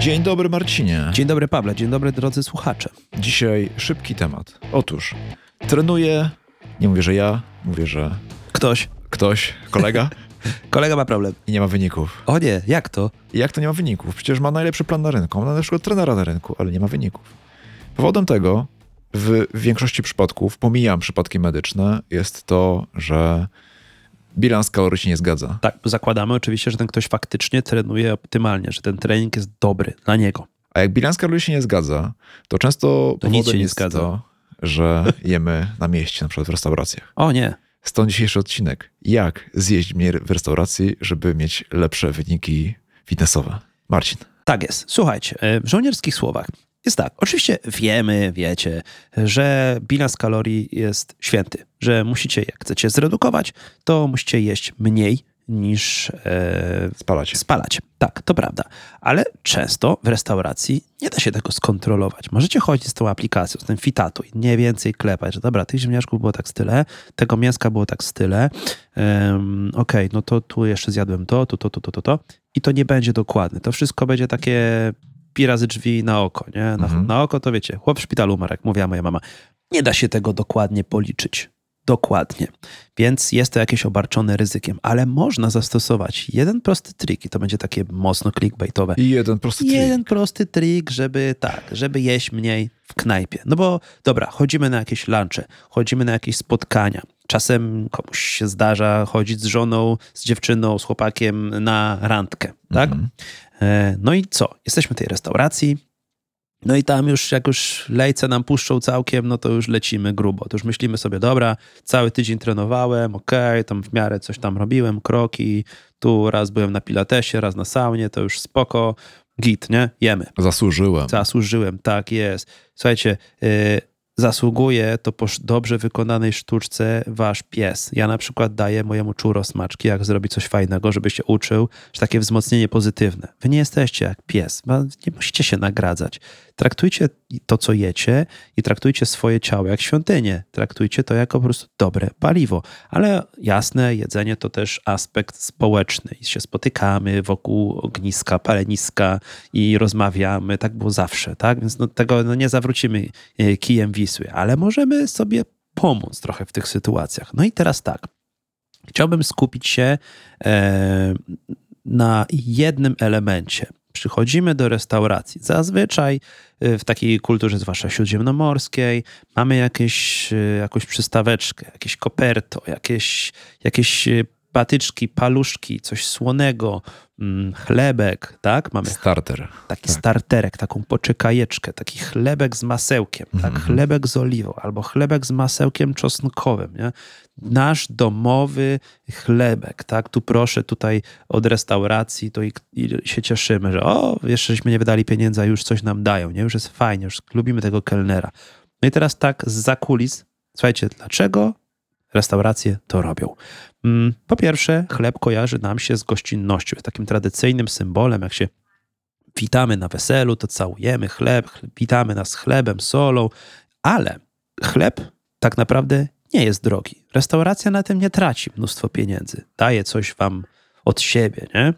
Dzień dobry Marcinie. Dzień dobry Pawle, dzień dobry drodzy słuchacze. Dzisiaj szybki temat. Otóż trenuję, nie mówię, że ja, mówię, że Ktoś, ktoś, kolega kolega ma problem. i nie ma wyników. O nie, jak to? Jak to nie ma wyników? Przecież ma najlepszy plan na rynku, ma najlepszego trenera na rynku, ale nie ma wyników. Powodem tego w większości przypadków, pomijam przypadki medyczne, jest to, że bilans kalorii się nie zgadza. Tak, zakładamy oczywiście, że ten ktoś faktycznie trenuje optymalnie, że ten trening jest dobry dla niego. A jak bilans kalorii się nie zgadza, to często To powodem nie jest zgadza. to, że jemy na mieście, na przykład w restauracjach. O nie, Stąd dzisiejszy odcinek. Jak zjeść mnie w restauracji, żeby mieć lepsze wyniki fitnessowe? Marcin. tak jest. Słuchajcie, e, w żołnierskich słowach jest tak. Oczywiście wiemy, wiecie, że bilans kalorii jest święty, że musicie, jak chcecie zredukować, to musicie jeść mniej niż e, Spalać. spalać. Tak, to prawda. Ale często w restauracji nie da się tego skontrolować. Możecie chodzić z tą aplikacją, z tym fitatuj, nie więcej klepać, że dobra, tych ziemniaczków było tak z tyle, tego mięska było tak z tyle, um, okej, no to tu jeszcze zjadłem to, to, to, to, to, to, to i to nie będzie dokładne. To wszystko będzie takie pi razy drzwi na oko, nie? Na, Mhm. na oko to wiecie, chłop w szpitalu umarł, jak mówiła moja mama. Nie da się tego dokładnie policzyć. Dokładnie. Więc jest to jakieś obarczone ryzykiem, ale można zastosować jeden prosty trik i to będzie takie mocno clickbaitowe. I jeden prosty trik. Jeden prosty trik, żeby tak, żeby jeść mniej w knajpie. No bo dobra, chodzimy na jakieś lunche, chodzimy na jakieś spotkania. Czasem komuś się zdarza chodzić z żoną, z dziewczyną, z chłopakiem na randkę, tak? Mhm. E, No i co? Jesteśmy w tej restauracji. No i tam już, jak już lejce nam puszczą całkiem, no to już lecimy grubo. To już myślimy sobie, dobra, cały tydzień trenowałem, okej, tam w miarę coś tam robiłem, kroki, tu raz byłem na pilatesie, raz na saunie, to już spoko, git, nie? Jemy. Zasłużyłem. Zasłużyłem, tak jest. Słuchajcie, y, zasługuje to po dobrze wykonanej sztuczce wasz pies. Ja na przykład daję mojemu czuro smaczki, jak zrobi coś fajnego, żeby się uczył, że takie wzmocnienie pozytywne. Wy nie jesteście jak pies, nie musicie się nagradzać. Traktujcie to, co jecie i traktujcie swoje ciało jak świątynię. Traktujcie to jako po prostu dobre paliwo. Ale jasne, jedzenie to też aspekt społeczny. I się spotykamy wokół ogniska, paleniska i rozmawiamy. Tak było zawsze, tak? Więc no, tego no, nie zawrócimy e, kijem Ale możemy sobie pomóc trochę w tych sytuacjach. No i teraz tak. Chciałbym skupić się e, na jednym elemencie. Przychodzimy do restauracji. Zazwyczaj e, w takiej kulturze, zwłaszcza śródziemnomorskiej, mamy jakieś, e, jakąś przystaweczkę, jakieś koperto, jakieś, jakieś patyczki, paluszki, coś słonego, mm, chlebek, tak? Mamy Starter. taki starterek, taką poczekajeczkę, taki chlebek z masełkiem, tak? Mhm. Chlebek z oliwą albo chlebek z masełkiem czosnkowym, nie? Nasz domowy chlebek, tak? Tu proszę tutaj od restauracji, to i, i się cieszymy, że o, jeszcze nie wydali pieniędzy, a już coś nam dają, nie? Już jest fajnie, już lubimy tego kelnera. No i teraz tak z zakulis, słuchajcie, dlaczego restauracje to robią? Mm, Po pierwsze, chleb kojarzy nam się z gościnnością, jest takim tradycyjnym symbolem, jak się witamy na weselu, to całujemy chleb, witamy nas chlebem, solą, ale chleb tak naprawdę nie jest drogi. Restauracja na tym nie traci mnóstwo pieniędzy, daje coś wam od siebie, nie?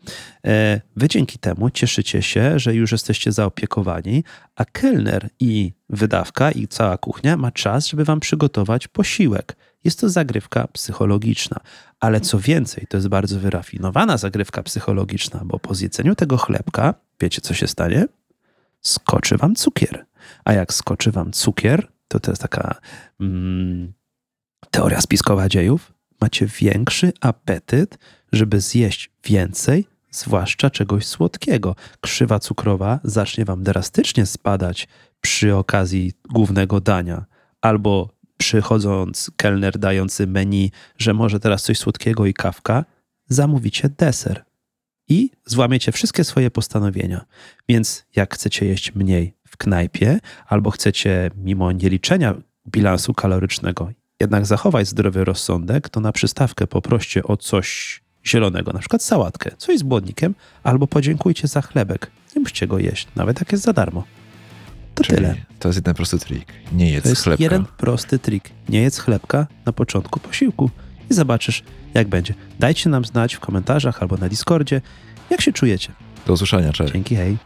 E, Wy dzięki temu cieszycie się, że już jesteście zaopiekowani, a kelner i wydawka i cała kuchnia ma czas, żeby wam przygotować posiłek. Jest to zagrywka psychologiczna, ale co więcej, to jest bardzo wyrafinowana zagrywka psychologiczna, bo po zjedzeniu tego chlebka, wiecie co się stanie? Skoczy wam cukier. A jak skoczy wam cukier, to to jest taka mm, teoria spiskowa dziejów, macie większy apetyt, żeby zjeść więcej, zwłaszcza czegoś słodkiego. Krzywa cukrowa zacznie wam drastycznie spadać przy okazji głównego dania, albo przychodząc kelner dający menu, że może teraz coś słodkiego i kawka, zamówicie deser i złamiecie wszystkie swoje postanowienia. Więc jak chcecie jeść mniej w knajpie, albo chcecie mimo nieliczenia bilansu kalorycznego jednak zachować zdrowy rozsądek, to na przystawkę poproście o coś zielonego, na przykład sałatkę, coś z błonnikiem, albo podziękujcie za chlebek. Nie musicie go jeść, nawet jak jest za darmo. To Czyli tyle. to jest jeden prosty trik. Nie jedz To jest chlebka. jeden prosty trik. Nie jedz chlebka na początku posiłku i zobaczysz, jak będzie. Dajcie nam znać w komentarzach albo na Discordzie, jak się czujecie. Do usłyszenia, cześć. Dzięki, hej.